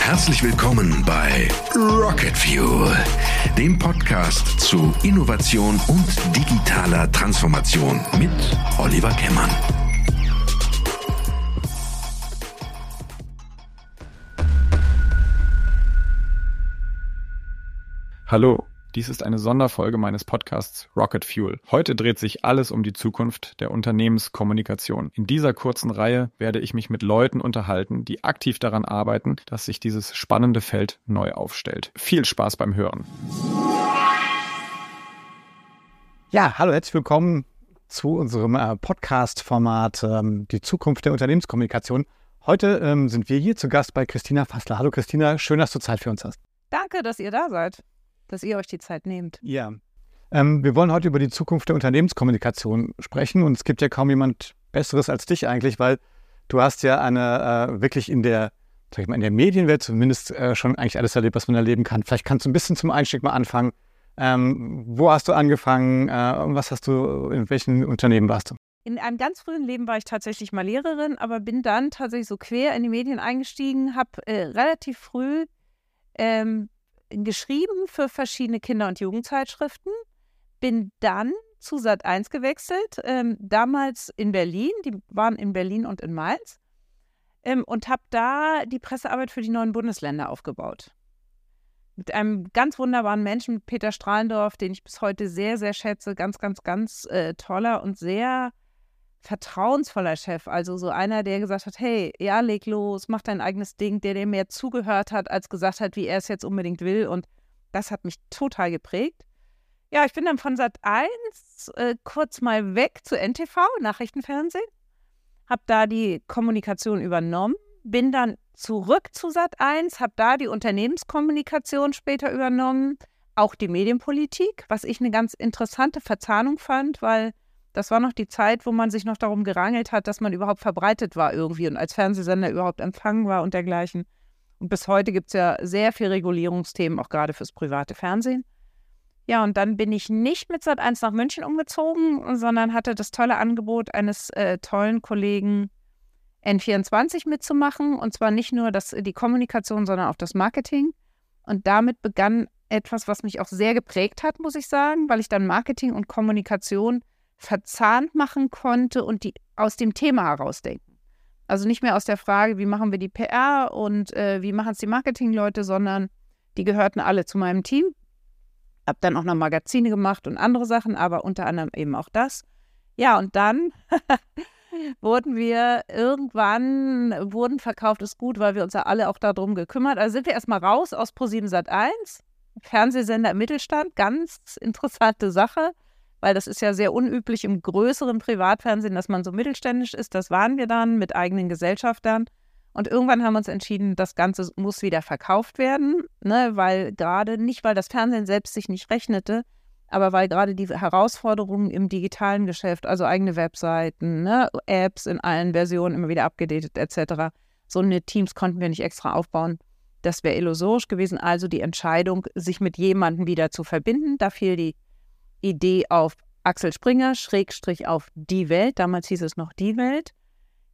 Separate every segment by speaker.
Speaker 1: Herzlich willkommen bei Rocket Fuel, dem Podcast zu Innovation und digitaler Transformation mit Oliver Kemmern.
Speaker 2: Hallo, dies ist eine Sonderfolge meines Podcasts Rocket Fuel. Heute dreht sich alles um die Zukunft der Unternehmenskommunikation. In dieser kurzen Reihe werde ich mich mit Leuten unterhalten, die aktiv daran arbeiten, dass sich dieses spannende Feld neu aufstellt. Viel Spaß beim Hören.
Speaker 3: Ja, hallo, herzlich willkommen zu unserem äh, Podcast-Format ähm, Die Zukunft der Unternehmenskommunikation. Heute ähm, sind wir hier zu Gast bei Christina Fassler. Hallo Christina, schön, dass du Zeit für uns hast.
Speaker 4: Danke, dass ihr da seid dass ihr euch die Zeit nehmt.
Speaker 3: Ja. Ähm, wir wollen heute über die Zukunft der Unternehmenskommunikation sprechen und es gibt ja kaum jemand Besseres als dich eigentlich, weil du hast ja eine äh, wirklich in der, sag ich mal, in der Medienwelt zumindest äh, schon eigentlich alles erlebt, was man erleben kann. Vielleicht kannst du ein bisschen zum Einstieg mal anfangen. Ähm, wo hast du angefangen? Äh, was hast du, in welchen Unternehmen warst du?
Speaker 4: In einem ganz frühen Leben war ich tatsächlich mal Lehrerin, aber bin dann tatsächlich so quer in die Medien eingestiegen, habe äh, relativ früh ähm, geschrieben für verschiedene Kinder- und Jugendzeitschriften, bin dann zu Sat 1 gewechselt, ähm, damals in Berlin, die waren in Berlin und in Mainz, ähm, und habe da die Pressearbeit für die neuen Bundesländer aufgebaut. Mit einem ganz wunderbaren Menschen, Peter Strahlendorf, den ich bis heute sehr, sehr schätze, ganz, ganz, ganz äh, toller und sehr vertrauensvoller Chef, also so einer, der gesagt hat, hey, ja, leg los, mach dein eigenes Ding, der dir mehr zugehört hat, als gesagt hat, wie er es jetzt unbedingt will. Und das hat mich total geprägt. Ja, ich bin dann von Sat 1 äh, kurz mal weg zu NTV, Nachrichtenfernsehen, habe da die Kommunikation übernommen, bin dann zurück zu Sat 1, habe da die Unternehmenskommunikation später übernommen, auch die Medienpolitik, was ich eine ganz interessante Verzahnung fand, weil das war noch die Zeit, wo man sich noch darum gerangelt hat, dass man überhaupt verbreitet war irgendwie und als Fernsehsender überhaupt empfangen war und dergleichen. Und bis heute gibt es ja sehr viele Regulierungsthemen, auch gerade fürs private Fernsehen. Ja, und dann bin ich nicht mit Sat1 nach München umgezogen, sondern hatte das tolle Angebot eines äh, tollen Kollegen N24 mitzumachen. Und zwar nicht nur das, die Kommunikation, sondern auch das Marketing. Und damit begann etwas, was mich auch sehr geprägt hat, muss ich sagen, weil ich dann Marketing und Kommunikation verzahnt machen konnte und die aus dem Thema herausdenken. Also nicht mehr aus der Frage, wie machen wir die PR und äh, wie machen es die Marketingleute, sondern die gehörten alle zu meinem Team. Hab dann auch noch Magazine gemacht und andere Sachen, aber unter anderem eben auch das. Ja, und dann wurden wir irgendwann, wurden verkauftes Gut, weil wir uns ja alle auch darum gekümmert. Also sind wir erstmal raus aus Pro7 Sat 1, Fernsehsender im Mittelstand, ganz interessante Sache weil das ist ja sehr unüblich im größeren Privatfernsehen, dass man so mittelständisch ist. Das waren wir dann mit eigenen Gesellschaftern. Und irgendwann haben wir uns entschieden, das Ganze muss wieder verkauft werden, ne, weil gerade nicht, weil das Fernsehen selbst sich nicht rechnete, aber weil gerade die Herausforderungen im digitalen Geschäft, also eigene Webseiten, ne, Apps in allen Versionen immer wieder abgedatet etc., so eine Teams konnten wir nicht extra aufbauen. Das wäre illusorisch gewesen. Also die Entscheidung, sich mit jemandem wieder zu verbinden. Da fiel die Idee auf Axel Springer, Schrägstrich auf die Welt. Damals hieß es noch die Welt.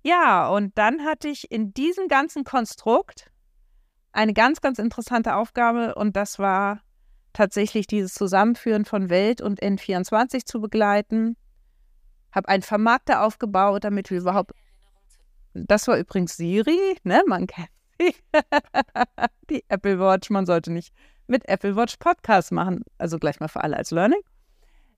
Speaker 4: Ja, und dann hatte ich in diesem ganzen Konstrukt eine ganz, ganz interessante Aufgabe und das war tatsächlich dieses Zusammenführen von Welt und N24 zu begleiten. Habe einen Vermarkter aufgebaut, damit wir überhaupt. Das war übrigens Siri, ne? Man kennt sie. Die Apple Watch. Man sollte nicht mit Apple Watch Podcasts machen. Also gleich mal für alle als Learning.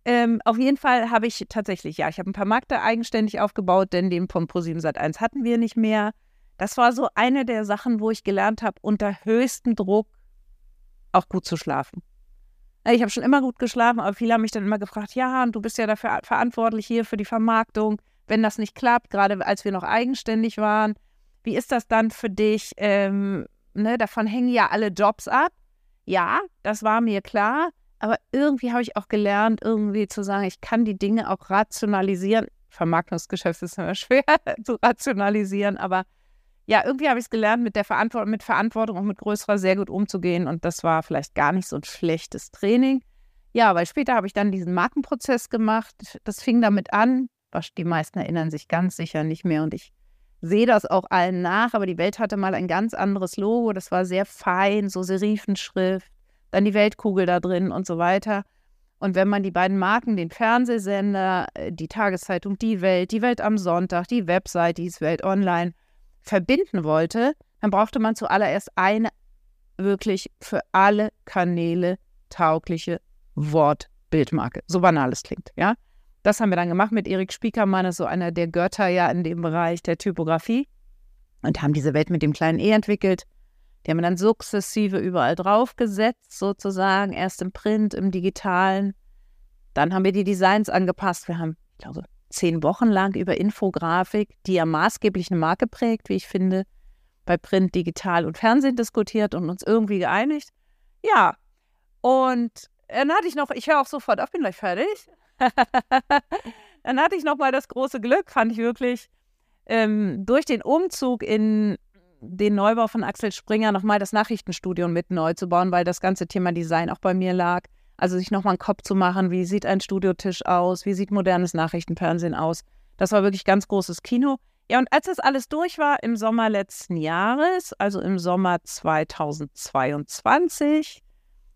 Speaker 4: Ähm, auf jeden Fall habe ich tatsächlich, ja, ich habe ein paar Markte eigenständig aufgebaut, denn den von Pro7 Sat1 hatten wir nicht mehr. Das war so eine der Sachen, wo ich gelernt habe, unter höchstem Druck auch gut zu schlafen. Ich habe schon immer gut geschlafen, aber viele haben mich dann immer gefragt, ja, und du bist ja dafür verantwortlich hier für die Vermarktung. Wenn das nicht klappt, gerade als wir noch eigenständig waren, wie ist das dann für dich? Ähm, ne, davon hängen ja alle Jobs ab. Ja, das war mir klar. Aber irgendwie habe ich auch gelernt, irgendwie zu sagen, ich kann die Dinge auch rationalisieren. Vermarktungsgeschäft ist immer schwer zu rationalisieren, aber ja, irgendwie habe ich es gelernt, mit der Verantwortung, mit Verantwortung und mit größerer sehr gut umzugehen. Und das war vielleicht gar nicht so ein schlechtes Training. Ja, weil später habe ich dann diesen Markenprozess gemacht. Das fing damit an, Die meisten erinnern sich ganz sicher nicht mehr und ich sehe das auch allen nach, aber die Welt hatte mal ein ganz anderes Logo, das war sehr fein, so Serifenschrift, dann die Weltkugel da drin und so weiter. Und wenn man die beiden Marken, den Fernsehsender, äh, die Tageszeitung Die Welt, die Welt am Sonntag, die Website, die Welt Online verbinden wollte, dann brauchte man zuallererst eine wirklich für alle Kanäle taugliche Wortbildmarke. So banal es klingt, ja. Das haben wir dann gemacht mit Erik Spiekermann, ist so einer der Götter ja in dem Bereich der Typografie und haben diese Welt mit dem kleinen E entwickelt. Die haben wir dann sukzessive überall draufgesetzt, sozusagen, erst im Print, im Digitalen. Dann haben wir die Designs angepasst. Wir haben, ich glaube, zehn Wochen lang über Infografik, die ja maßgeblich eine Marke prägt, wie ich finde, bei Print, Digital und Fernsehen diskutiert und uns irgendwie geeinigt. Ja, und dann hatte ich noch, ich höre auch sofort auf, bin gleich fertig. dann hatte ich noch mal das große Glück, fand ich wirklich, ähm, durch den Umzug in den Neubau von Axel Springer nochmal das Nachrichtenstudium mit neu zu bauen, weil das ganze Thema Design auch bei mir lag. Also sich nochmal einen Kopf zu machen, wie sieht ein Studiotisch aus, wie sieht modernes Nachrichtenfernsehen aus. Das war wirklich ganz großes Kino. Ja, und als das alles durch war im Sommer letzten Jahres, also im Sommer 2022,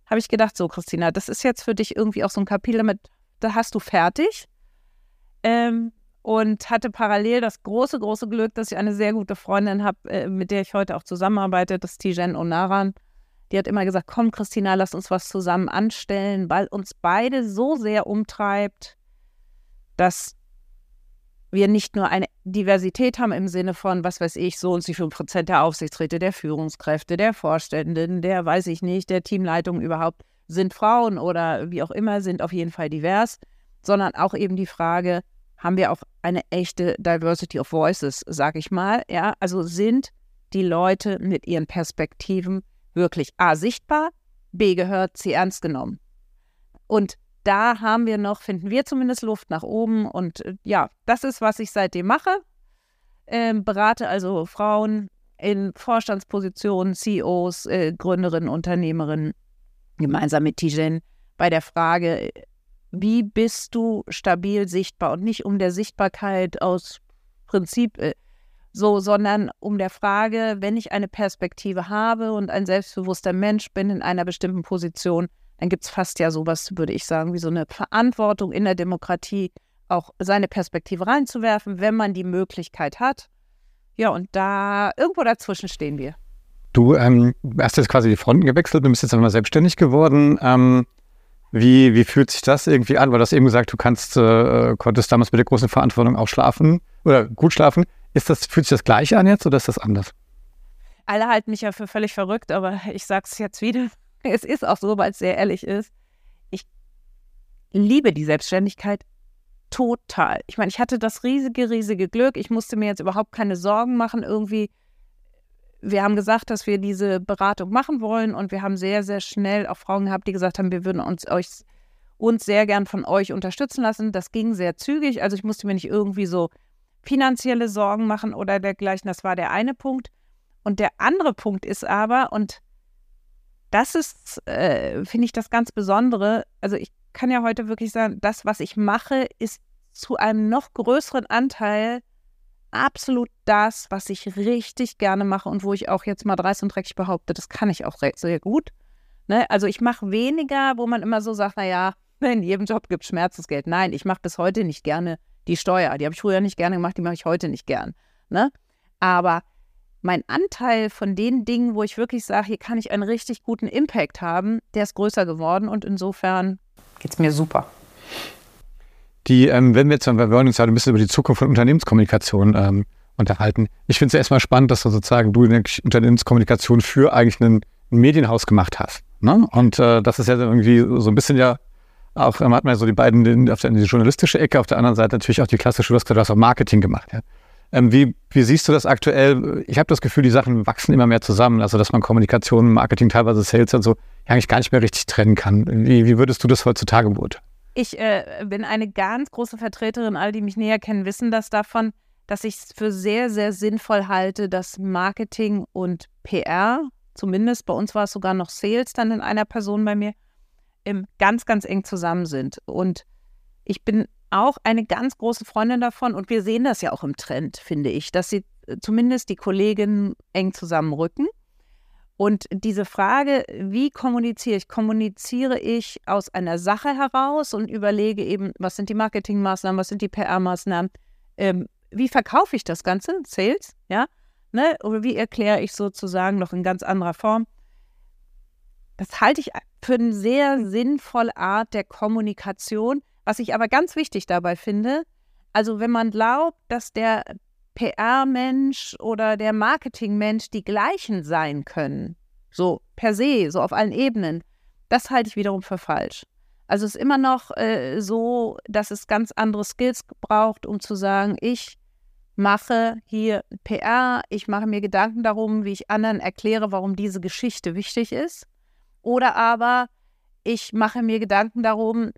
Speaker 4: habe ich gedacht, so Christina, das ist jetzt für dich irgendwie auch so ein Kapitel damit, da hast du fertig. Ähm, und hatte parallel das große, große Glück, dass ich eine sehr gute Freundin habe, äh, mit der ich heute auch zusammenarbeite, das Tijen Onaran. Die hat immer gesagt, komm Christina, lass uns was zusammen anstellen, weil uns beide so sehr umtreibt, dass wir nicht nur eine Diversität haben im Sinne von, was weiß ich, so und so viel Prozent der Aufsichtsräte, der Führungskräfte, der Vorständen, der weiß ich nicht, der Teamleitung überhaupt sind Frauen oder wie auch immer, sind auf jeden Fall divers, sondern auch eben die Frage, haben wir auch eine echte Diversity of Voices, sag ich mal. Ja, also sind die Leute mit ihren Perspektiven wirklich A sichtbar, B gehört sie ernst genommen. Und da haben wir noch, finden wir zumindest Luft nach oben. Und äh, ja, das ist, was ich seitdem mache. Ähm, berate also Frauen in Vorstandspositionen, CEOs, äh, Gründerinnen, Unternehmerinnen, gemeinsam mit Tijen bei der Frage, wie bist du stabil sichtbar und nicht um der Sichtbarkeit aus Prinzip äh, so, sondern um der Frage, wenn ich eine Perspektive habe und ein selbstbewusster Mensch bin in einer bestimmten Position, dann gibt es fast ja sowas, würde ich sagen, wie so eine Verantwortung in der Demokratie, auch seine Perspektive reinzuwerfen, wenn man die Möglichkeit hat. Ja, und da irgendwo dazwischen stehen wir.
Speaker 3: Du ähm, hast jetzt quasi die Fronten gewechselt, du bist jetzt einmal selbstständig geworden. Ähm, wie, wie fühlt sich das irgendwie an? Weil du hast eben gesagt, du kannst, äh, konntest damals mit der großen Verantwortung auch schlafen oder gut schlafen. Ist das, fühlt sich das gleiche an jetzt oder ist das anders?
Speaker 4: Alle halten mich ja für völlig verrückt, aber ich sage es jetzt wieder. Es ist auch so, weil es sehr ehrlich ist. Ich liebe die Selbstständigkeit total. Ich meine, ich hatte das riesige, riesige Glück. Ich musste mir jetzt überhaupt keine Sorgen machen, irgendwie wir haben gesagt, dass wir diese Beratung machen wollen und wir haben sehr, sehr schnell auch Frauen gehabt, die gesagt haben, wir würden uns euch uns sehr gern von euch unterstützen lassen. Das ging sehr zügig. Also ich musste mir nicht irgendwie so finanzielle Sorgen machen oder dergleichen. Das war der eine Punkt. Und der andere Punkt ist aber, und das ist, äh, finde ich, das ganz Besondere. Also ich kann ja heute wirklich sagen, das, was ich mache, ist zu einem noch größeren Anteil absolut das, was ich richtig gerne mache und wo ich auch jetzt mal dreist und dreckig behaupte, das kann ich auch sehr gut. Ne? Also ich mache weniger, wo man immer so sagt, naja, in jedem Job gibt es Schmerzensgeld. Nein, ich mache bis heute nicht gerne die Steuer. Die habe ich früher nicht gerne gemacht, die mache ich heute nicht gern. Ne? Aber mein Anteil von den Dingen, wo ich wirklich sage, hier kann ich einen richtig guten Impact haben, der ist größer geworden und insofern geht es mir super.
Speaker 3: Die, ähm, wenn wir jetzt, wir wollen uns ja ein bisschen über die Zukunft von Unternehmenskommunikation ähm, unterhalten. Ich finde es ja erstmal spannend, dass du sozusagen du eine Unternehmenskommunikation für eigentlich ein, Medienhaus gemacht hast. Ne? Und äh, das ist ja irgendwie so ein bisschen ja auch, man hat man ja so die beiden, den, auf der die journalistische Ecke, auf der anderen Seite natürlich auch die klassische, du hast du hast auch Marketing gemacht. Ja? Ähm, wie, wie siehst du das aktuell? Ich habe das Gefühl, die Sachen wachsen immer mehr zusammen, also dass man Kommunikation, Marketing, teilweise Sales und so eigentlich gar nicht mehr richtig trennen kann. Wie, wie würdest du das heutzutage beurteilen?
Speaker 4: Ich äh, bin eine ganz große Vertreterin, all die mich näher kennen, wissen das davon, dass ich es für sehr, sehr sinnvoll halte, dass Marketing und PR, zumindest bei uns war es sogar noch Sales dann in einer Person bei mir, ganz, ganz eng zusammen sind. Und ich bin auch eine ganz große Freundin davon und wir sehen das ja auch im Trend, finde ich, dass sie äh, zumindest die Kolleginnen eng zusammenrücken. Und diese Frage, wie kommuniziere ich? Kommuniziere ich aus einer Sache heraus und überlege eben, was sind die Marketingmaßnahmen, was sind die PR-Maßnahmen, ähm, wie verkaufe ich das Ganze, Sales, ja? Ne? Oder wie erkläre ich sozusagen noch in ganz anderer Form? Das halte ich für eine sehr sinnvolle Art der Kommunikation. Was ich aber ganz wichtig dabei finde, also wenn man glaubt, dass der PR-Mensch oder der Marketing-Mensch die gleichen sein können. So per se, so auf allen Ebenen. Das halte ich wiederum für falsch. Also es ist immer noch äh, so, dass es ganz andere Skills braucht, um zu sagen, ich mache hier PR, ich mache mir Gedanken darum, wie ich anderen erkläre, warum diese Geschichte wichtig ist. Oder aber ich mache mir Gedanken darum,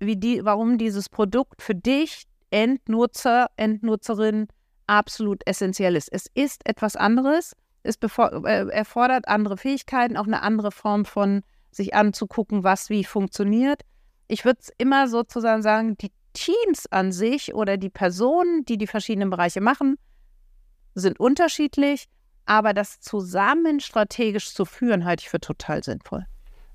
Speaker 4: wie die, warum dieses Produkt für dich, Endnutzer, Endnutzerin, absolut essentiell ist. Es ist etwas anderes, es äh, erfordert andere Fähigkeiten, auch eine andere Form von sich anzugucken, was wie funktioniert. Ich würde es immer sozusagen sagen, die Teams an sich oder die Personen, die die verschiedenen Bereiche machen, sind unterschiedlich, aber das zusammen strategisch zu führen, halte ich für total sinnvoll.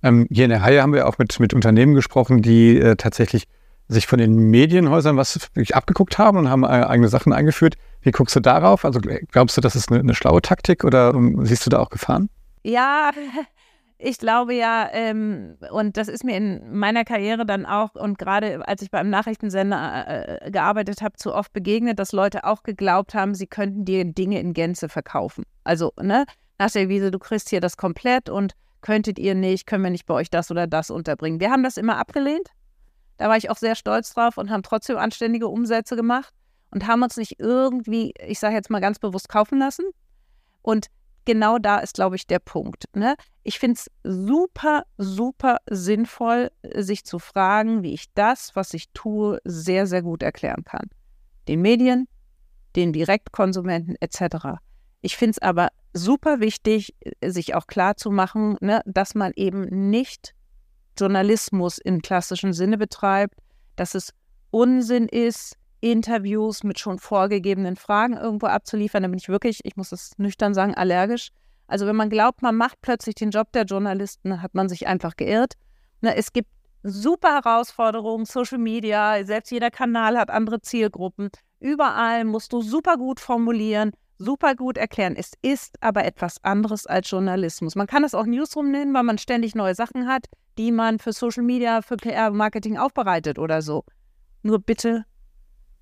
Speaker 3: Ähm, hier in der Haie haben wir auch mit, mit Unternehmen gesprochen, die äh, tatsächlich sich von den Medienhäusern was abgeguckt haben und haben äh, eigene Sachen eingeführt. Wie guckst du darauf? Also glaubst du, das ist eine, eine schlaue Taktik oder ähm, siehst du da auch Gefahren?
Speaker 4: Ja, ich glaube ja, ähm, und das ist mir in meiner Karriere dann auch und gerade als ich beim Nachrichtensender äh, gearbeitet habe, zu oft begegnet, dass Leute auch geglaubt haben, sie könnten dir Dinge in Gänze verkaufen. Also, ne, nach der Wiese, du kriegst hier das komplett und könntet ihr nicht, können wir nicht bei euch das oder das unterbringen. Wir haben das immer abgelehnt. Da war ich auch sehr stolz drauf und haben trotzdem anständige Umsätze gemacht und haben uns nicht irgendwie, ich sage jetzt mal ganz bewusst, kaufen lassen. Und genau da ist, glaube ich, der Punkt. Ne? Ich finde es super, super sinnvoll, sich zu fragen, wie ich das, was ich tue, sehr, sehr gut erklären kann. Den Medien, den Direktkonsumenten etc. Ich finde es aber super wichtig, sich auch klar zu machen, ne, dass man eben nicht Journalismus im klassischen Sinne betreibt, dass es Unsinn ist, Interviews mit schon vorgegebenen Fragen irgendwo abzuliefern. Da bin ich wirklich, ich muss es nüchtern sagen, allergisch. Also wenn man glaubt, man macht plötzlich den Job der Journalisten, hat man sich einfach geirrt. Na, es gibt super Herausforderungen, Social Media, selbst jeder Kanal hat andere Zielgruppen. Überall musst du super gut formulieren, super gut erklären. Es ist aber etwas anderes als Journalismus. Man kann es auch Newsroom nennen, weil man ständig neue Sachen hat, die man für Social Media, für PR-Marketing aufbereitet oder so. Nur bitte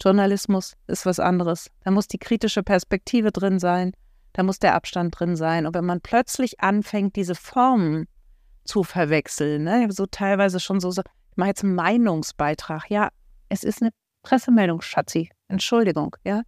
Speaker 4: Journalismus ist was anderes. Da muss die kritische Perspektive drin sein, da muss der Abstand drin sein. Und wenn man plötzlich anfängt, diese Formen zu verwechseln, ne, so teilweise schon so, so ich mache jetzt einen Meinungsbeitrag, ja, es ist eine Pressemeldung, Schatzi, Entschuldigung, ja.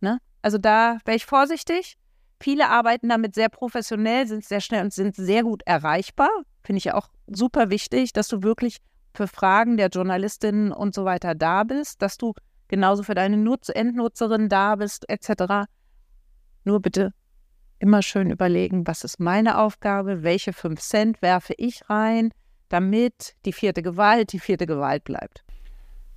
Speaker 4: Ne? Also da wäre ich vorsichtig. Viele arbeiten damit sehr professionell, sind sehr schnell und sind sehr gut erreichbar. Finde ich auch super wichtig, dass du wirklich für Fragen der Journalistinnen und so weiter da bist, dass du genauso für deine Nutz Endnutzerin da bist, etc. Nur bitte immer schön überlegen, was ist meine Aufgabe, welche 5 Cent werfe ich rein, damit die vierte Gewalt die vierte Gewalt bleibt.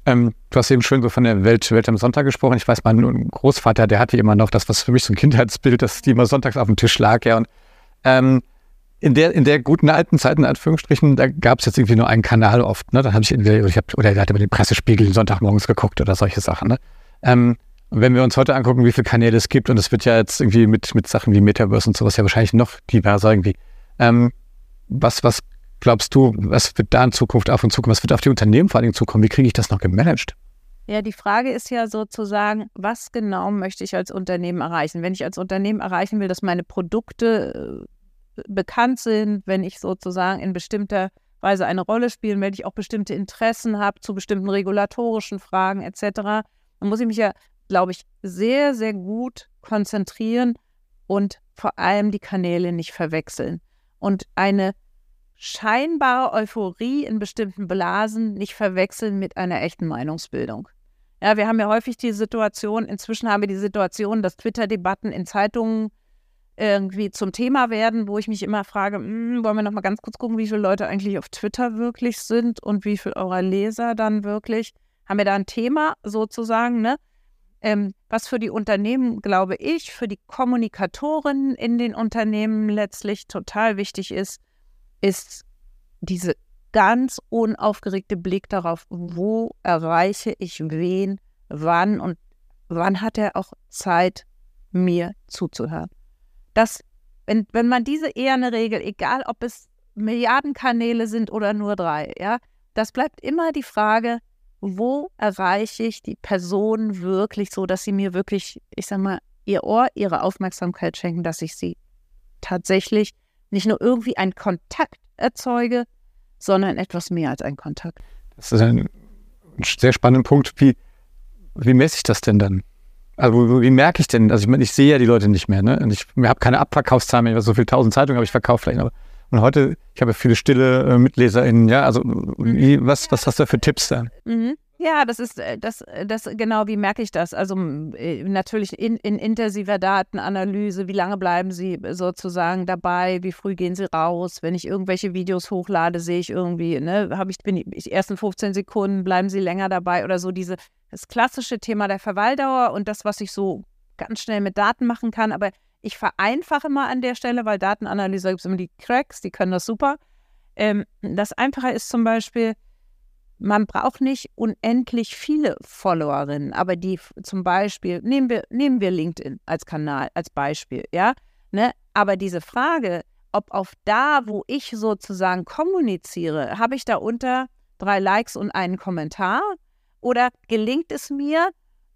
Speaker 3: Ähm, du hast eben schön so von der Welt, Welt am Sonntag gesprochen. Ich weiß, mein Großvater, der hatte immer noch das, was für mich so ein Kindheitsbild, das die immer sonntags auf dem Tisch lag. Ja, und ähm, in der, in der guten alten Zeit, in Anführungsstrichen, da gab es jetzt irgendwie nur einen Kanal oft. Ne? Da habe ich entweder, ich hab, oder er hatte mit dem Pressespiegel Sonntagmorgens geguckt oder solche Sachen. Ne? Ähm, wenn wir uns heute angucken, wie viele Kanäle es gibt, und es wird ja jetzt irgendwie mit, mit Sachen wie Metaverse und sowas ja wahrscheinlich noch diverser irgendwie. Ähm, was, was glaubst du, was wird da in Zukunft auf uns zukommen? Was wird auf die Unternehmen vor allen Dingen zukommen? Wie kriege ich das noch gemanagt?
Speaker 4: Ja, die Frage ist ja sozusagen, was genau möchte ich als Unternehmen erreichen? Wenn ich als Unternehmen erreichen will, dass meine Produkte bekannt sind, wenn ich sozusagen in bestimmter Weise eine Rolle spiele, wenn ich auch bestimmte Interessen habe zu bestimmten regulatorischen Fragen etc., dann muss ich mich ja, glaube ich, sehr, sehr gut konzentrieren und vor allem die Kanäle nicht verwechseln. Und eine scheinbare Euphorie in bestimmten Blasen nicht verwechseln mit einer echten Meinungsbildung. Ja, wir haben ja häufig die Situation, inzwischen haben wir die Situation, dass Twitter-Debatten in Zeitungen irgendwie zum Thema werden, wo ich mich immer frage, hm, wollen wir noch mal ganz kurz gucken, wie viele Leute eigentlich auf Twitter wirklich sind und wie viele eurer Leser dann wirklich haben wir da ein Thema sozusagen, ne? Ähm, was für die Unternehmen, glaube ich, für die Kommunikatoren in den Unternehmen letztlich total wichtig ist, ist diese ganz unaufgeregte Blick darauf, wo erreiche ich wen, wann und wann hat er auch Zeit, mir zuzuhören. Das, wenn, wenn man diese eher eine Regel, egal ob es Milliardenkanäle sind oder nur drei, ja, das bleibt immer die Frage, wo erreiche ich die Person wirklich so, dass sie mir wirklich, ich sag mal, ihr Ohr, ihre Aufmerksamkeit schenken, dass ich sie tatsächlich nicht nur irgendwie einen Kontakt erzeuge, sondern etwas mehr als ein Kontakt.
Speaker 3: Das ist ein sehr spannender Punkt. Wie, wie messe ich das denn dann? Also wie merke ich denn? Also ich meine, ich sehe ja die Leute nicht mehr. Ne? Und ich habe keine Abverkaufszahlen mehr. So viele tausend Zeitungen habe ich verkauft vielleicht. Aber und heute, ich habe viele stille äh, MitleserInnen. Ja, also wie, was, was hast du für Tipps da?
Speaker 4: Mhm. Ja, das ist äh, das, äh, das genau, wie merke ich das? Also äh, natürlich in, in intensiver Datenanalyse, wie lange bleiben Sie sozusagen dabei, wie früh gehen Sie raus? Wenn ich irgendwelche Videos hochlade, sehe ich irgendwie, ne, habe ich, bin ich ersten 15 Sekunden, bleiben Sie länger dabei oder so diese, das klassische Thema der Verweildauer und das, was ich so ganz schnell mit Daten machen kann, aber ich vereinfache mal an der Stelle, weil Datenanalyse gibt es immer die Cracks, die können das super. Ähm, das Einfache ist zum Beispiel, man braucht nicht unendlich viele Followerinnen, aber die zum Beispiel, nehmen wir, nehmen wir LinkedIn als Kanal, als Beispiel, ja, ne? Aber diese Frage, ob auf da, wo ich sozusagen kommuniziere, habe ich da unter drei Likes und einen Kommentar? Oder gelingt es mir,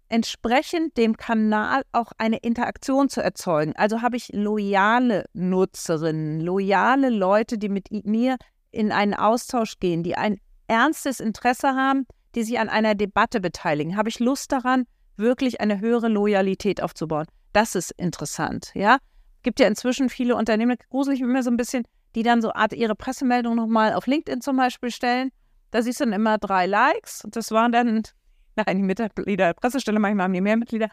Speaker 4: entsprechend dem Kanal auch eine Interaktion zu erzeugen? Also habe ich loyale Nutzerinnen, loyale Leute, die mit mir in einen Austausch gehen, die ein ernstes Interesse haben, die sich an einer Debatte beteiligen? Habe ich Lust daran, wirklich eine höhere Loyalität aufzubauen? Das ist interessant, ja. Gibt ja inzwischen viele Unternehmen, gruselig immer so ein bisschen, die dann so Art ihre Pressemeldung nochmal auf LinkedIn zum Beispiel stellen. Da siehst du dann immer drei Likes. Das waren dann, nein, die Mitglieder der Pressestelle, manchmal haben die mehr Mitglieder.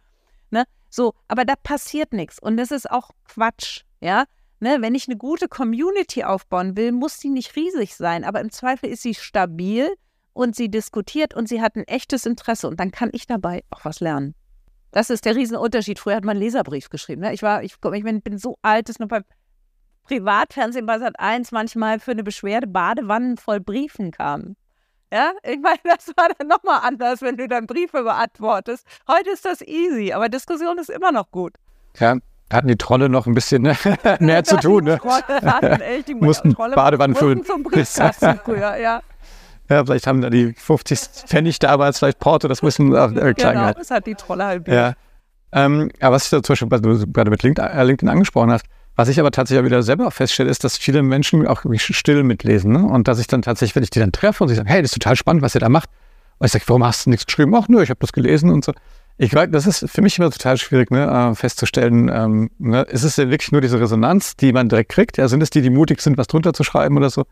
Speaker 4: Ne? So, aber da passiert nichts. Und das ist auch Quatsch, ja. Ne, wenn ich eine gute Community aufbauen will, muss die nicht riesig sein, aber im Zweifel ist sie stabil und sie diskutiert und sie hat ein echtes Interesse und dann kann ich dabei auch was lernen. Das ist der Riesenunterschied. Früher hat man einen Leserbrief geschrieben. Ne? Ich war, ich, ich bin, so alt, dass noch beim Privatfernsehen bei Sat 1 manchmal für eine Beschwerde Badewannen voll Briefen kamen. Ja, ich meine, das war dann nochmal anders, wenn du dann Briefe beantwortest. Heute ist das easy, aber Diskussion ist immer noch gut.
Speaker 3: Ja, hatten die Trolle noch ein bisschen ne? mehr zu tun. Ne? echt, die mussten Trolle Badewannen füllen. Zum Briefkasten früher, ja. Ja, vielleicht haben da die 50 Pfennig damals vielleicht Porto, das müssen äh, klein Genau,
Speaker 4: das hat die Trolle halt.
Speaker 3: Ja. Ähm, aber was ich da zum Beispiel, was du gerade mit LinkedIn, äh, LinkedIn angesprochen hast, was ich aber tatsächlich wieder selber feststelle, ist, dass viele Menschen auch still mitlesen. Ne? Und dass ich dann tatsächlich, wenn ich die dann treffe und sie sagen, hey, das ist total spannend, was ihr da macht. Und ich sage, warum hast du nichts geschrieben? Ach, nö, ich habe das gelesen und so. Ich glaube, das ist für mich immer total schwierig ne, äh, festzustellen, ähm, ne, ist es denn wirklich nur diese Resonanz, die man direkt kriegt? Ja, sind es die, die mutig sind, was drunter zu schreiben oder so?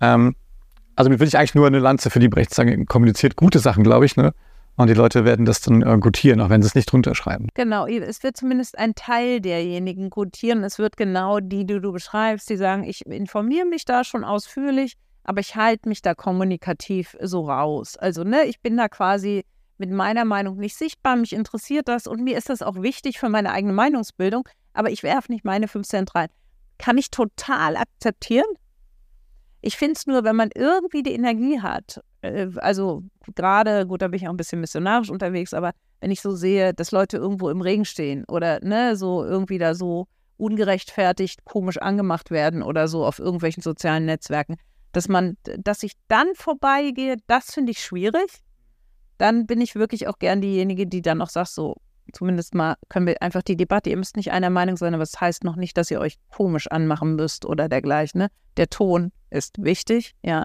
Speaker 3: Ähm, also mir würde ich eigentlich nur eine Lanze für die Brecht sagen, kommuniziert gute Sachen, glaube ich, ne? Und die Leute werden das dann äh, gutieren, auch wenn sie es nicht drunter schreiben.
Speaker 4: Genau, es wird zumindest ein Teil derjenigen gutieren. Es wird genau die, die du beschreibst, die sagen, ich informiere mich da schon ausführlich, aber ich halte mich da kommunikativ so raus. Also, ne, ich bin da quasi mit meiner Meinung nicht sichtbar. Mich interessiert das und mir ist das auch wichtig für meine eigene Meinungsbildung, aber ich werfe nicht meine 5 Cent rein. Kann ich total akzeptieren. Ich finde es nur, wenn man irgendwie die Energie hat, äh, also gerade, gut, da bin ich auch ein bisschen missionarisch unterwegs, aber wenn ich so sehe, dass Leute irgendwo im Regen stehen oder ne, so irgendwie da so ungerechtfertigt komisch angemacht werden oder so auf irgendwelchen sozialen Netzwerken, dass man, dass ich dann vorbeigehe, das finde ich schwierig dann bin ich wirklich auch gern diejenige, die dann auch sagt, so, zumindest mal können wir einfach die Debatte, ihr müsst nicht einer Meinung sein, aber es das heißt noch nicht, dass ihr euch komisch anmachen müsst oder dergleichen. Ne? Der Ton ist wichtig, ja.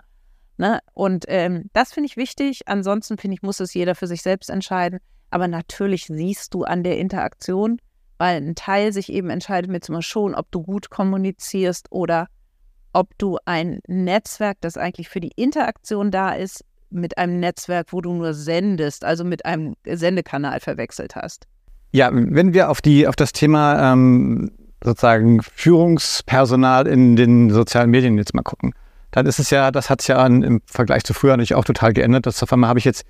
Speaker 4: Ne? Und ähm, das finde ich wichtig. Ansonsten finde ich, muss es jeder für sich selbst entscheiden. Aber natürlich siehst du an der Interaktion, weil ein Teil sich eben entscheidet mit zum schon, ob du gut kommunizierst oder ob du ein Netzwerk, das eigentlich für die Interaktion da ist, mit einem Netzwerk, wo du nur sendest, also mit einem Sendekanal verwechselt hast.
Speaker 3: Ja, wenn wir auf die auf das Thema ähm, sozusagen Führungspersonal in den sozialen Medien jetzt mal gucken, dann ist es ja, das hat sich ja im Vergleich zu früher nicht auch total geändert. Das auf einmal habe ich jetzt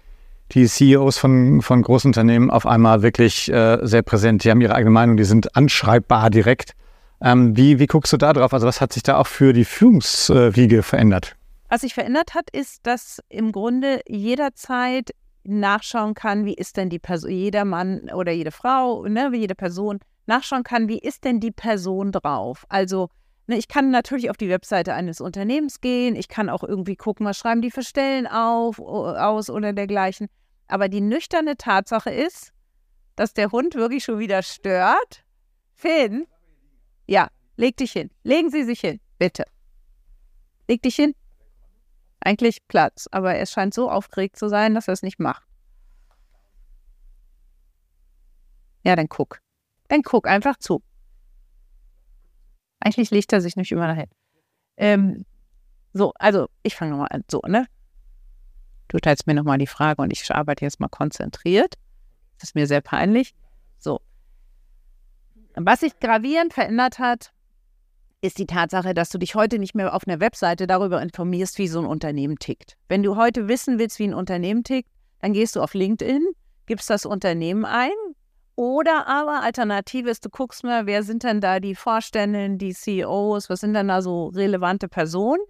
Speaker 3: die CEOs von, von großen auf einmal wirklich äh, sehr präsent. Die haben ihre eigene Meinung, die sind anschreibbar direkt. Ähm, wie, wie guckst du da drauf? Also was hat sich da auch für die Führungsriege verändert?
Speaker 4: Was sich verändert hat, ist, dass im Grunde jederzeit nachschauen kann, wie ist denn die Person, jeder Mann oder jede Frau, ne, jede Person nachschauen kann, wie ist denn die Person drauf. Also ne, ich kann natürlich auf die Webseite eines Unternehmens gehen, ich kann auch irgendwie gucken, was schreiben die für Stellen auf, aus oder dergleichen. Aber die nüchterne Tatsache ist, dass der Hund wirklich schon wieder stört. Finn, ja, leg dich hin. Legen Sie sich hin, bitte. Leg dich hin. Eigentlich Platz, aber er scheint so aufgeregt zu sein, dass er es nicht macht. Ja, dann guck. Dann guck einfach zu. Eigentlich legt er sich nicht immer dahin. Ähm, so, also ich fange nochmal an. So, ne? Du teilst mir nochmal die Frage und ich arbeite jetzt mal konzentriert. Das ist mir sehr peinlich. So. Was sich gravierend verändert hat, ist die Tatsache, dass du dich heute nicht mehr auf einer Webseite darüber informierst, wie so ein Unternehmen tickt. Wenn du heute wissen willst, wie ein Unternehmen tickt, dann gehst du auf LinkedIn, gibst das Unternehmen ein. Oder aber Alternative ist, du guckst mal, wer sind denn da die Vorstände, die CEOs, was sind denn da so relevante Personen?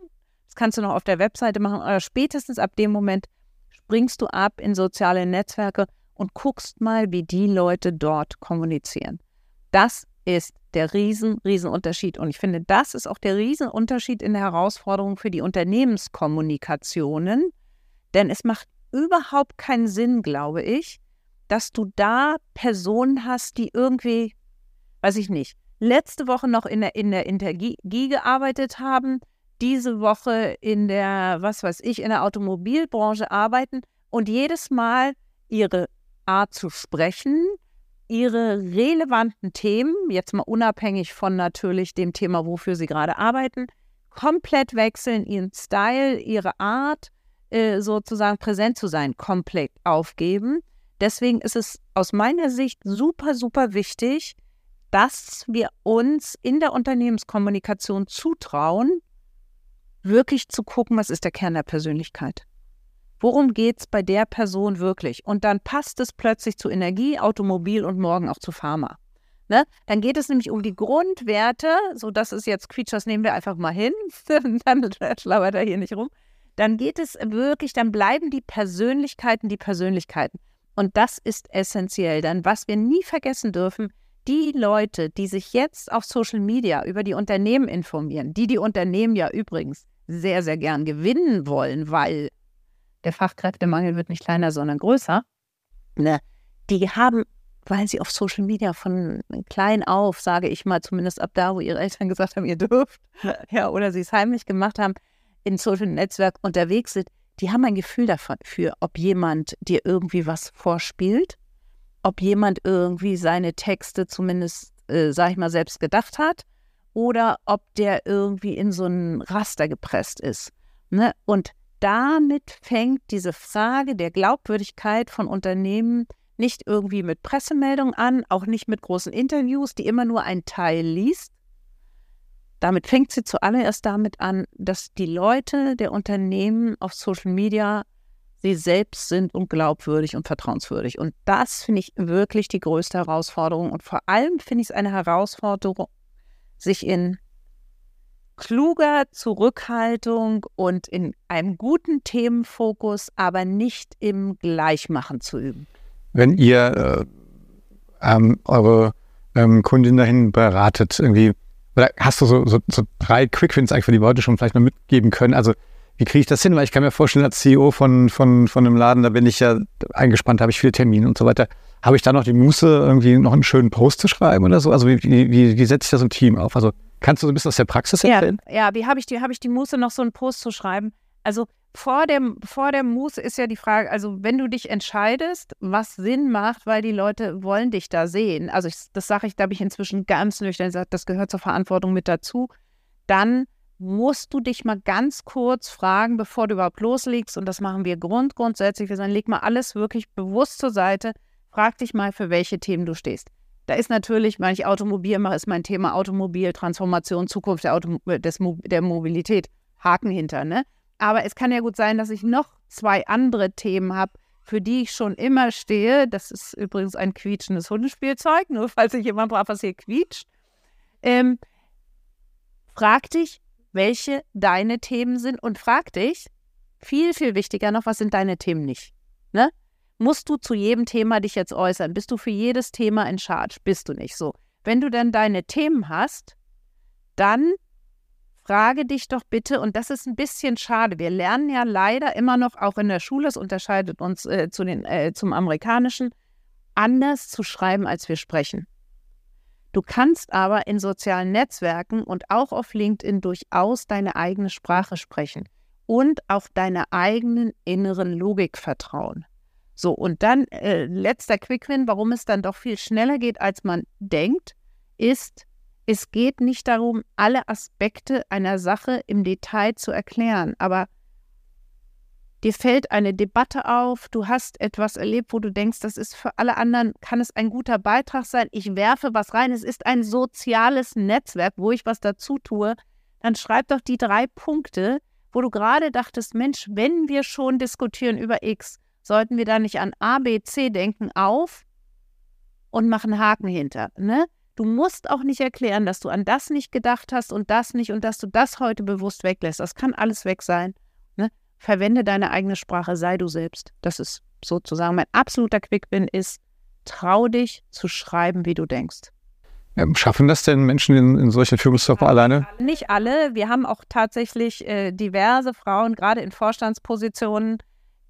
Speaker 4: Das kannst du noch auf der Webseite machen. Oder spätestens ab dem Moment springst du ab in soziale Netzwerke und guckst mal, wie die Leute dort kommunizieren. Das ist der riesen, riesen Unterschied. Und ich finde, das ist auch der Riesenunterschied in der Herausforderung für die Unternehmenskommunikationen. Denn es macht überhaupt keinen Sinn, glaube ich, dass du da Personen hast, die irgendwie, weiß ich nicht, letzte Woche noch in der, in der Energie gearbeitet haben, diese Woche in der, was weiß ich, in der Automobilbranche arbeiten und jedes Mal ihre Art zu sprechen, ihre relevanten Themen, jetzt mal unabhängig von natürlich dem Thema, wofür sie gerade arbeiten, komplett wechseln, ihren Style, ihre Art, äh, sozusagen präsent zu sein, komplett aufgeben. Deswegen ist es aus meiner Sicht super, super wichtig, dass wir uns in der Unternehmenskommunikation zutrauen, wirklich zu gucken, was ist der Kern der Persönlichkeit. Worum geht es bei der Person wirklich? Und dann passt es plötzlich zu Energie, Automobil und morgen auch zu Pharma. Ne? Dann geht es nämlich um die Grundwerte, so das ist jetzt Creatures, nehmen wir einfach mal hin, dann schlabert er hier nicht rum. Dann geht es wirklich, dann bleiben die Persönlichkeiten die Persönlichkeiten. Und das ist essentiell. Denn was wir nie vergessen dürfen, die Leute, die sich jetzt auf Social Media über die Unternehmen informieren, die die Unternehmen ja übrigens sehr, sehr gern gewinnen wollen, weil der Fachkräftemangel wird nicht kleiner, sondern größer, ne, die haben, weil sie auf Social Media von klein auf, sage ich mal, zumindest ab da, wo ihre Eltern gesagt haben, ihr dürft, ja, oder sie es heimlich gemacht haben, in Social Netzwerk unterwegs sind, die haben ein Gefühl dafür, ob jemand dir irgendwie was vorspielt, ob jemand irgendwie seine Texte zumindest, äh, sag ich mal, selbst gedacht hat oder ob der irgendwie in so ein Raster gepresst ist. Ne? Und damit fängt diese Frage der Glaubwürdigkeit von Unternehmen nicht irgendwie mit Pressemeldungen an, auch nicht mit großen Interviews, die immer nur ein Teil liest. Damit fängt sie zuallererst damit an, dass die Leute der Unternehmen auf Social Media sie selbst sind und glaubwürdig und vertrauenswürdig. Und das finde ich wirklich die größte Herausforderung. Und vor allem finde ich es eine Herausforderung, sich in kluger Zurückhaltung und in einem guten Themenfokus, aber nicht im Gleichmachen zu üben.
Speaker 3: Wenn ihr äh, ähm, eure ähm, Kundin dahin beratet, irgendwie, oder hast du so, so, so drei Quickwins eigentlich, die Leute schon vielleicht mal mitgeben können? Also wie kriege ich das hin? Weil ich kann mir vorstellen, als CEO von, von, von einem Laden, da bin ich ja eingespannt, habe ich viele Termine und so weiter. Habe ich da noch die Muße, irgendwie noch einen schönen Post zu schreiben oder so? Also wie, wie, wie setze ich das im Team auf? Also Kannst du so ein bisschen aus der Praxis erzählen?
Speaker 4: Ja, ja wie habe ich, die, hab ich die Muße, noch so einen Post zu schreiben? Also vor dem, vor der Muße ist ja die Frage, also wenn du dich entscheidest, was Sinn macht, weil die Leute wollen dich da sehen, also ich, das sage ich, da habe ich inzwischen ganz nüchtern gesagt, das gehört zur Verantwortung mit dazu, dann musst du dich mal ganz kurz fragen, bevor du überhaupt loslegst, und das machen wir grund grundsätzlich, wir sagen, leg mal alles wirklich bewusst zur Seite, frag dich mal, für welche Themen du stehst. Da ist natürlich, wenn ich Automobil mache, ist mein Thema Automobil, Transformation, Zukunft der, Auto, des, der Mobilität. Haken hinter, ne? Aber es kann ja gut sein, dass ich noch zwei andere Themen habe. für die ich schon immer stehe. Das ist übrigens ein quietschendes Hundespielzeug, nur falls sich jemand braucht, was hier quietscht. Ähm, frag dich, welche deine Themen sind und frag dich, viel, viel wichtiger noch, was sind deine Themen nicht? Ne? Musst du zu jedem Thema dich jetzt äußern? Bist du für jedes Thema in Charge? Bist du nicht so. Wenn du dann deine Themen hast, dann frage dich doch bitte, und das ist ein bisschen schade, wir lernen ja leider immer noch, auch in der Schule, es unterscheidet uns äh, zu den, äh, zum amerikanischen, anders zu schreiben, als wir sprechen. Du kannst aber in sozialen Netzwerken und auch auf LinkedIn durchaus deine eigene Sprache sprechen und auf deine eigenen inneren Logik vertrauen. So, und dann äh, letzter Quickwin, warum es dann doch viel schneller geht, als man denkt, ist, es geht nicht darum, alle Aspekte einer Sache im Detail zu erklären, aber dir fällt eine Debatte auf, du hast etwas erlebt, wo du denkst, das ist für alle anderen, kann es ein guter Beitrag sein, ich werfe was rein, es ist ein soziales Netzwerk, wo ich was dazu tue, dann schreib doch die drei Punkte, wo du gerade dachtest, Mensch, wenn wir schon diskutieren über X, sollten wir da nicht an A, B, C denken auf und machen Haken hinter. Ne? Du musst auch nicht erklären, dass du an das nicht gedacht hast und das nicht und dass du das heute bewusst weglässt. Das kann alles weg sein. Verwende deine eigene Sprache, sei du selbst. Das ist sozusagen mein absoluter Quickbin ist, trau dich zu schreiben, wie du denkst.
Speaker 3: Schaffen das denn Menschen in, in solchen Führungskörper alleine?
Speaker 4: Nicht alle. Wir haben auch tatsächlich äh, diverse Frauen, gerade in Vorstandspositionen,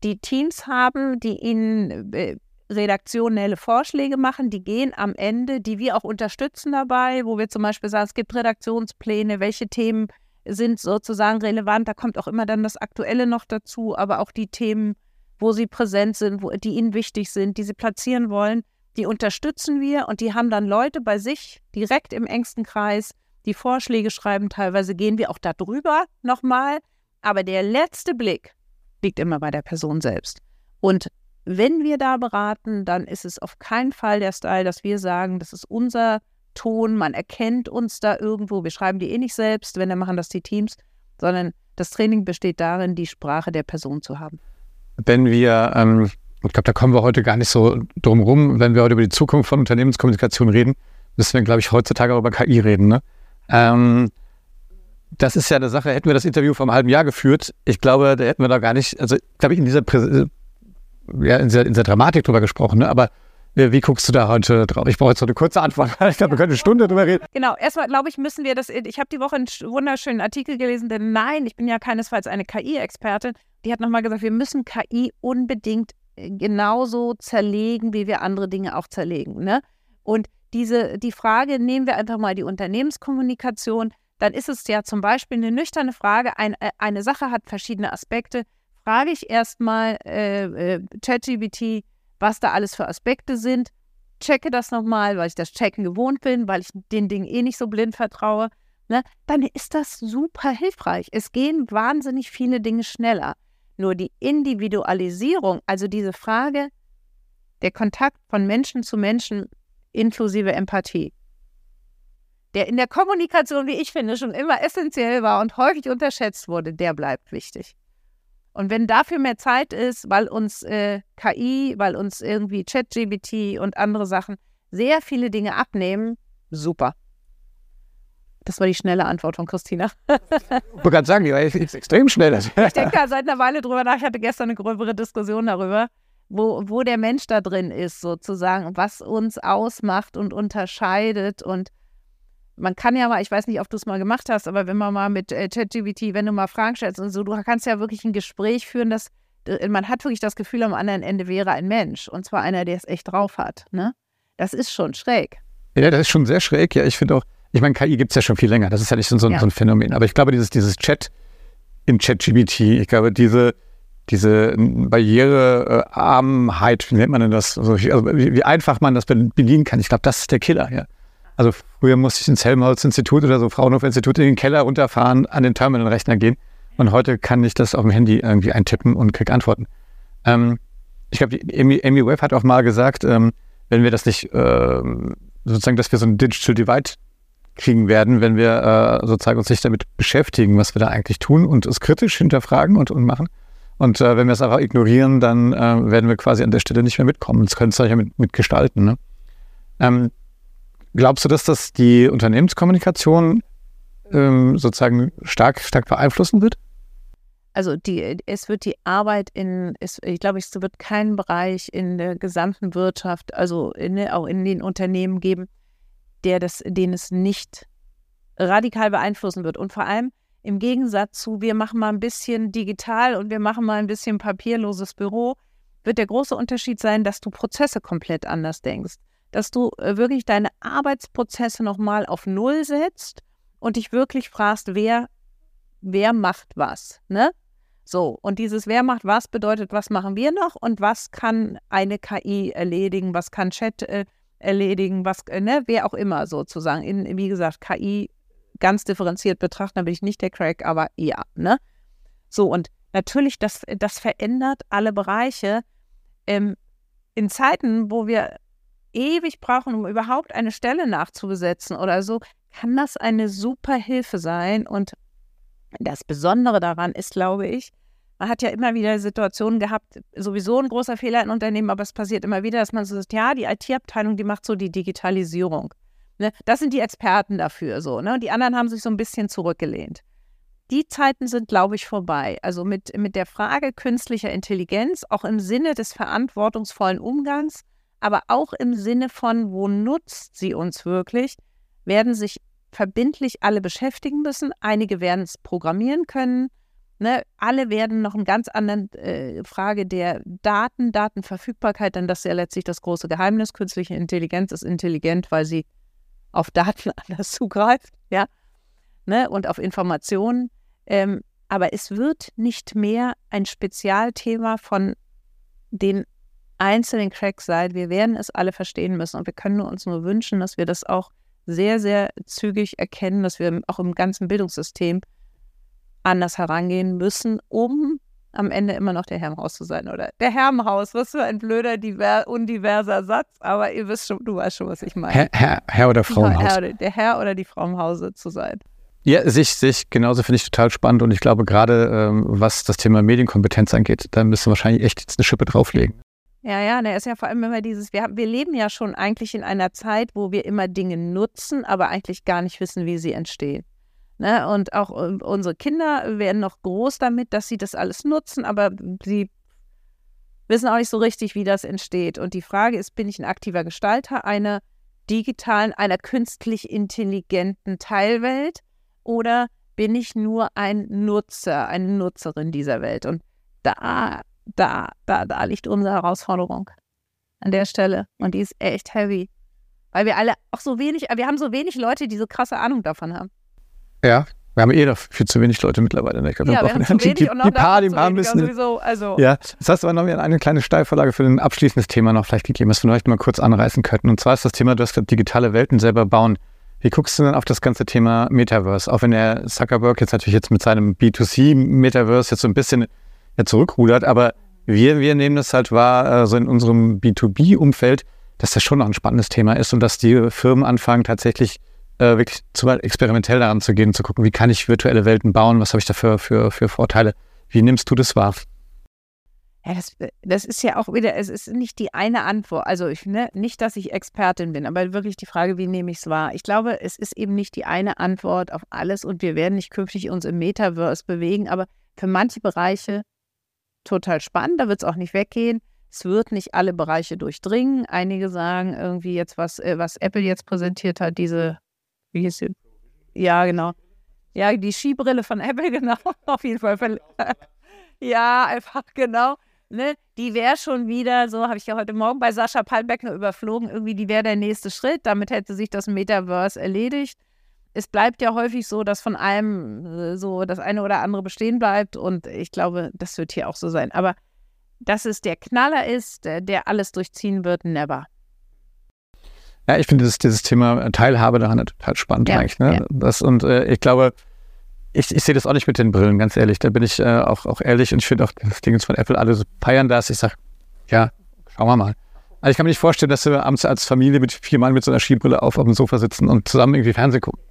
Speaker 4: die Teams haben, die ihnen äh, redaktionelle Vorschläge machen, die gehen am Ende, die wir auch unterstützen dabei, wo wir zum Beispiel sagen, es gibt Redaktionspläne, welche Themen sind sozusagen relevant. Da kommt auch immer dann das Aktuelle noch dazu, aber auch die Themen, wo sie präsent sind, wo, die ihnen wichtig sind, die sie platzieren wollen, die unterstützen wir und die haben dann Leute bei sich direkt im engsten Kreis, die Vorschläge schreiben. Teilweise gehen wir auch darüber nochmal, aber der letzte Blick liegt immer bei der Person selbst. Und wenn wir da beraten, dann ist es auf keinen Fall der Style, dass wir sagen, das ist unser Ton, man erkennt uns da irgendwo. Wir schreiben die eh nicht selbst, wenn dann machen das die Teams, sondern das Training besteht darin, die Sprache der Person zu haben.
Speaker 3: Wenn wir, ähm, ich glaube, da kommen wir heute gar nicht so drum rum, wenn wir heute über die Zukunft von Unternehmenskommunikation reden, müssen wir, glaube ich, heutzutage auch über KI reden. Ne? Ähm, das ist ja eine Sache, hätten wir das Interview vor einem halben Jahr geführt, ich glaube, da hätten wir da gar nicht, also glaube ich, in dieser, ja, in dieser, in dieser Dramatik drüber gesprochen, ne? aber wie guckst du da heute drauf? Ich brauche jetzt so eine kurze Antwort. Ich glaube, wir können eine Stunde drüber reden.
Speaker 4: Genau, erstmal glaube ich, müssen wir das. Ich habe die Woche einen wunderschönen Artikel gelesen, denn nein, ich bin ja keinesfalls eine KI-Expertin. Die hat nochmal gesagt, wir müssen KI unbedingt äh, genauso zerlegen, wie wir andere Dinge auch zerlegen. Ne? Und diese, die Frage, nehmen wir einfach mal die Unternehmenskommunikation, dann ist es ja zum Beispiel eine nüchterne Frage, ein, äh, eine Sache hat verschiedene Aspekte. Frage ich erstmal äh, äh, ChatGPT, was da alles für Aspekte sind. Checke das nochmal, weil ich das Checken gewohnt bin, weil ich den Dingen eh nicht so blind vertraue. Ne? Dann ist das super hilfreich. Es gehen wahnsinnig viele Dinge schneller. Nur die Individualisierung, also diese Frage, der Kontakt von Menschen zu Menschen inklusive Empathie, der in der Kommunikation, wie ich finde, schon immer essentiell war und häufig unterschätzt wurde, der bleibt wichtig. Und wenn dafür mehr Zeit ist, weil uns äh, KI, weil uns irgendwie ChatGBT und andere Sachen sehr viele Dinge abnehmen, super. Das war die schnelle Antwort von Christina.
Speaker 3: ich wollte gerade sagen, die war extrem schnell.
Speaker 4: ich denke da seit einer Weile drüber nach. Ich hatte gestern eine gröbere Diskussion darüber, wo, wo der Mensch da drin ist, sozusagen, was uns ausmacht und unterscheidet und man kann ja mal, ich weiß nicht, ob du es mal gemacht hast, aber wenn man mal mit äh, ChatGPT, wenn du mal Fragen stellst und so, du kannst ja wirklich ein Gespräch führen, dass man hat wirklich das Gefühl, am anderen Ende wäre ein Mensch und zwar einer, der es echt drauf hat. Ne? Das ist schon schräg.
Speaker 3: Ja, das ist schon sehr schräg. Ja, ich finde auch, ich meine, KI gibt es ja schon viel länger. Das ist ja nicht so, so, ja. so ein Phänomen. Aber ich glaube, dieses, dieses Chat in ChatGPT, ich glaube, diese, diese Barrierearmheit, wie nennt man denn das? Also, wie, wie, einfach man das bedienen kann, ich glaube, das ist der Killer. Ja. Also früher musste ich ins Helmholtz-Institut oder so Fraunhofer-Institut in den Keller runterfahren, an den Terminalrechner gehen. Und heute kann ich das auf dem Handy irgendwie eintippen und kriege Antworten. Ähm, ich glaube, Amy, Amy Webb hat auch mal gesagt, ähm, wenn wir das nicht, äh, sozusagen, dass wir so ein Digital Divide kriegen werden, wenn wir äh, sozusagen uns nicht damit beschäftigen, was wir da eigentlich tun und es kritisch hinterfragen und, und machen. Und äh, wenn wir es einfach ignorieren, dann äh, werden wir quasi an der Stelle nicht mehr mitkommen. Das können wir ja mit, mitgestalten. Ne? Ähm, glaubst du, dass das die Unternehmenskommunikation ähm, sozusagen stark, stark beeinflussen wird?
Speaker 4: Also die, es wird die Arbeit in, es, ich glaube, es wird keinen Bereich in der gesamten Wirtschaft, also in, auch in den Unternehmen geben, der das, den es nicht radikal beeinflussen wird. Und vor allem im Gegensatz zu, wir machen mal ein bisschen digital und wir machen mal ein bisschen papierloses Büro, wird der große Unterschied sein, dass du Prozesse komplett anders denkst. Dass du äh, wirklich deine Arbeitsprozesse nochmal auf Null setzt und dich wirklich fragst, wer, wer macht was. Ne? So, und dieses Wer macht was bedeutet, was machen wir noch und was kann eine KI erledigen, was kann Chat äh, erledigen, was, äh, ne, wer auch immer sozusagen. In, wie gesagt, KI ganz differenziert betrachten, da bin ich nicht der Crack, aber ja, ne? So, und natürlich, das, das verändert alle Bereiche. Ähm, in Zeiten, wo wir ewig brauchen, um überhaupt eine Stelle nachzubesetzen oder so, kann das eine super Hilfe sein. Und das Besondere daran ist, glaube ich, man hat ja immer wieder Situationen gehabt, sowieso ein großer Fehler in Unternehmen, aber es passiert immer wieder, dass man so sagt, ja, die IT-Abteilung, die macht so die Digitalisierung. Ne? Das sind die Experten dafür so. Ne? Die anderen haben sich so ein bisschen zurückgelehnt. Die Zeiten sind, glaube ich, vorbei. Also mit, mit der Frage künstlicher Intelligenz, auch im Sinne des verantwortungsvollen Umgangs, aber auch im Sinne von, wo nutzt sie uns wirklich, werden sich verbindlich alle beschäftigen müssen. Einige werden es programmieren können. Ne? Alle werden noch eine ganz andere äh, Frage der Daten, Datenverfügbarkeit, denn das ist ja letztlich das große Geheimnis. Künstliche Intelligenz ist intelligent, weil sie auf Daten anders zugreift, ja, ne, und auf Informationen. Ähm, aber es wird nicht mehr ein Spezialthema von den einzelnen Cracks sein. Wir werden es alle verstehen müssen und wir können uns nur wünschen, dass wir das auch sehr, sehr zügig erkennen, dass wir auch im ganzen Bildungssystem anders herangehen müssen, um am Ende immer noch der Herr im Haus zu sein, oder? Der Herr im Haus, was für ein blöder, diver, undiverser Satz, aber ihr wisst schon, du weißt schon, was ich meine.
Speaker 3: Herr, Herr, Herr oder Frau im Haus.
Speaker 4: Herr, der Herr oder die Frau im Hause zu sein.
Speaker 3: Ja, sich, sich genauso finde ich total spannend und ich glaube gerade, ähm, was das Thema Medienkompetenz angeht, da müssen wir wahrscheinlich echt jetzt eine Schippe drauflegen.
Speaker 4: Ja, ja, da ist ja vor allem immer dieses, wir, wir leben ja schon eigentlich in einer Zeit, wo wir immer Dinge nutzen, aber eigentlich gar nicht wissen, wie sie entstehen. Ne? Und auch äh, unsere Kinder werden noch groß damit, dass sie das alles nutzen, aber sie wissen auch nicht so richtig, wie das entsteht. Und die Frage ist, bin ich ein aktiver Gestalter einer digitalen, einer künstlich intelligenten Teilwelt oder bin ich nur ein Nutzer, eine Nutzerin dieser Welt? Und da, da, da, da liegt unsere Herausforderung an der Stelle. Und die ist echt heavy. Weil wir alle auch so wenig, wir haben so wenig Leute, die so krasse Ahnung davon haben.
Speaker 3: Ja, wir haben eh dafür zu wenig Leute mittlerweile. Ne? Ich
Speaker 4: glaub, ja, wir haben zu wenig die, und noch die paar, die haben müssen. Sowieso, also.
Speaker 3: Ja, das heißt aber noch eine kleine Steilvorlage für ein abschließendes Thema noch vielleicht gegeben, was wir vielleicht mal kurz anreißen könnten. Und zwar ist das Thema, du hast digitale Welten selber bauen. Wie guckst du denn auf das ganze Thema Metaverse? Auch wenn der Zuckerberg jetzt natürlich jetzt mit seinem B2C-Metaverse jetzt so ein bisschen zurückrudert, aber wir, wir nehmen das halt wahr, äh, so in unserem B2B-Umfeld, dass das schon noch ein spannendes Thema ist und dass die Firmen anfangen, tatsächlich äh, wirklich zu experimentell daran zu gehen, zu gucken, wie kann ich virtuelle Welten bauen, was habe ich dafür für, für Vorteile. Wie nimmst du das wahr?
Speaker 4: Ja, das, das, ist ja auch wieder, es ist nicht die eine Antwort. Also ich, ne, nicht, dass ich Expertin bin, aber wirklich die Frage, wie nehme ich es wahr? Ich glaube, es ist eben nicht die eine Antwort auf alles und wir werden nicht künftig uns im Metaverse bewegen, aber für manche Bereiche total spannend, da wird es auch nicht weggehen. Es wird nicht alle Bereiche durchdringen. Einige sagen irgendwie jetzt, was, äh, was Apple jetzt präsentiert hat, diese wie hieß sie? Ja, genau. Ja, die Skibrille von Apple, genau. Auf jeden Fall. ja, einfach genau. Ne? Die wäre schon wieder, so habe ich ja heute Morgen bei Sascha Palbeckner überflogen, irgendwie, die wäre der nächste Schritt. Damit hätte sich das Metaverse erledigt. Es bleibt ja häufig so, dass von allem äh, so das eine oder andere bestehen bleibt. Und ich glaube, das wird hier auch so sein. Aber dass es der Knaller ist, der, der alles durchziehen wird, never.
Speaker 3: Ja, ich finde dieses, dieses Thema Teilhabe daran total spannend ja, eigentlich. Ne? Ja. Das, und äh, ich glaube, ich, ich sehe das auch nicht mit den Brillen, ganz ehrlich. Da bin ich äh, auch, auch ehrlich und ich finde auch das Ding von Apple, alle so feiern das. Ich sage, ja, schauen wir mal. Also ich kann mir nicht vorstellen, dass wir abends als Familie mit vier Mann mit so einer Skibrille auf, auf dem Sofa sitzen und zusammen irgendwie Fernsehen gucken.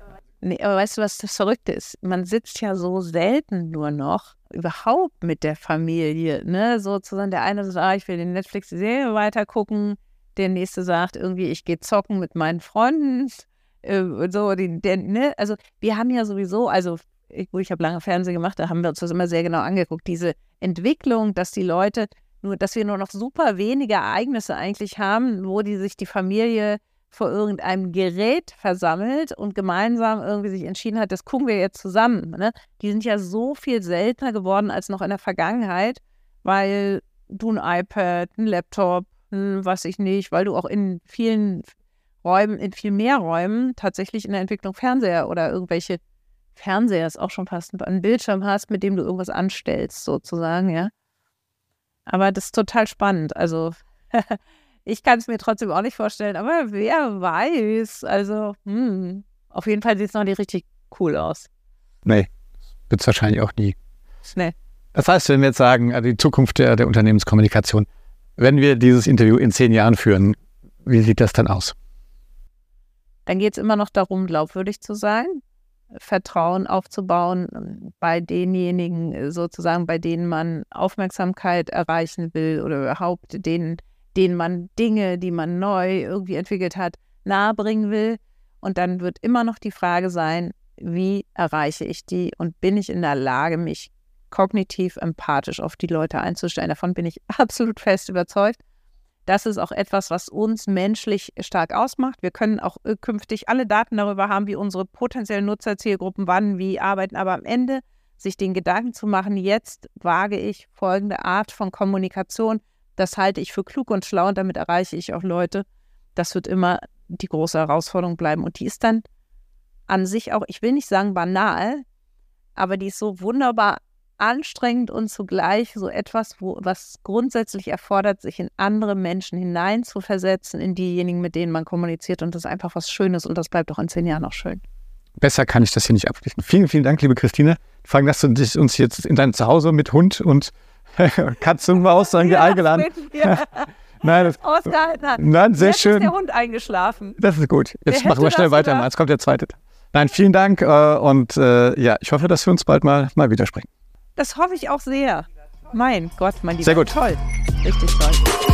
Speaker 4: Nee, aber weißt du, was das Verrückte ist? Man sitzt ja so selten nur noch überhaupt mit der Familie, ne? Sozusagen der eine sagt, ah, ich will die Netflix-Serie weitergucken, der nächste sagt irgendwie, ich gehe zocken mit meinen Freunden, äh, so, die, der, ne? Also wir haben ja sowieso, also ich, ich habe lange Fernsehen gemacht, da haben wir uns das immer sehr genau angeguckt, diese Entwicklung, dass die Leute nur, dass wir nur noch super wenige Ereignisse eigentlich haben, wo die sich die Familie vor irgendeinem Gerät versammelt und gemeinsam irgendwie sich entschieden hat, das gucken wir jetzt zusammen. Ne? Die sind ja so viel seltener geworden als noch in der Vergangenheit, weil du ein iPad, ein Laptop, hm, was ich nicht, weil du auch in vielen Räumen, in viel mehr Räumen tatsächlich in der Entwicklung Fernseher oder irgendwelche Fernseher ist auch schon fast ein Bildschirm hast, mit dem du irgendwas anstellst, sozusagen, ja. Aber das ist total spannend. Also Ich kann es mir trotzdem auch nicht vorstellen, aber wer weiß. Also, hm, auf jeden Fall sieht es noch nicht richtig cool aus.
Speaker 3: Nee, wird es wahrscheinlich auch nie.
Speaker 4: Nee.
Speaker 3: Das heißt, wenn wir jetzt sagen, also die Zukunft der, der Unternehmenskommunikation, wenn wir dieses Interview in zehn Jahren führen, wie sieht das dann aus?
Speaker 4: Dann geht es immer noch darum, glaubwürdig zu sein, Vertrauen aufzubauen bei denjenigen, sozusagen, bei denen man Aufmerksamkeit erreichen will oder überhaupt denen denen man Dinge, die man neu irgendwie entwickelt hat, nahebringen will. Und dann wird immer noch die Frage sein, wie erreiche ich die und bin ich in der Lage, mich kognitiv empathisch auf die Leute einzustellen. Davon bin ich absolut fest überzeugt. Das ist auch etwas, was uns menschlich stark ausmacht. Wir können auch äh, künftig alle Daten darüber haben, wie unsere potenziellen Nutzerzielgruppen wann, wie arbeiten. Aber am Ende sich den Gedanken zu machen, jetzt wage ich folgende Art von Kommunikation, das halte ich für klug und schlau und damit erreiche ich auch Leute. Das wird immer die große Herausforderung bleiben. Und die ist dann an sich auch, ich will nicht sagen banal, aber die ist so wunderbar anstrengend und zugleich so etwas, wo, was grundsätzlich erfordert, sich in andere Menschen hineinzuversetzen, in diejenigen, mit denen man kommuniziert. Und das ist einfach was Schönes und das bleibt auch in zehn Jahren noch schön.
Speaker 3: Besser kann ich das hier nicht abschließen. Vielen, vielen Dank, liebe Christine. Allem, dass du dich uns jetzt in dein Zuhause mit Hund und Katze und Maus dann ja, eingeladen.
Speaker 4: Nein, das, Ausgehalten hat.
Speaker 3: Nein, sehr
Speaker 4: Jetzt
Speaker 3: schön.
Speaker 4: ist der Hund eingeschlafen.
Speaker 3: Das ist gut. Jetzt machen wir schnell weiter. Jetzt kommt der zweite. Nein, vielen Dank äh, und äh, ja, ich hoffe, dass wir uns bald mal, mal widersprechen.
Speaker 4: Das hoffe ich auch sehr. Mein Gott, mein Lieber.
Speaker 3: Sehr gut.
Speaker 4: Toll. Richtig toll.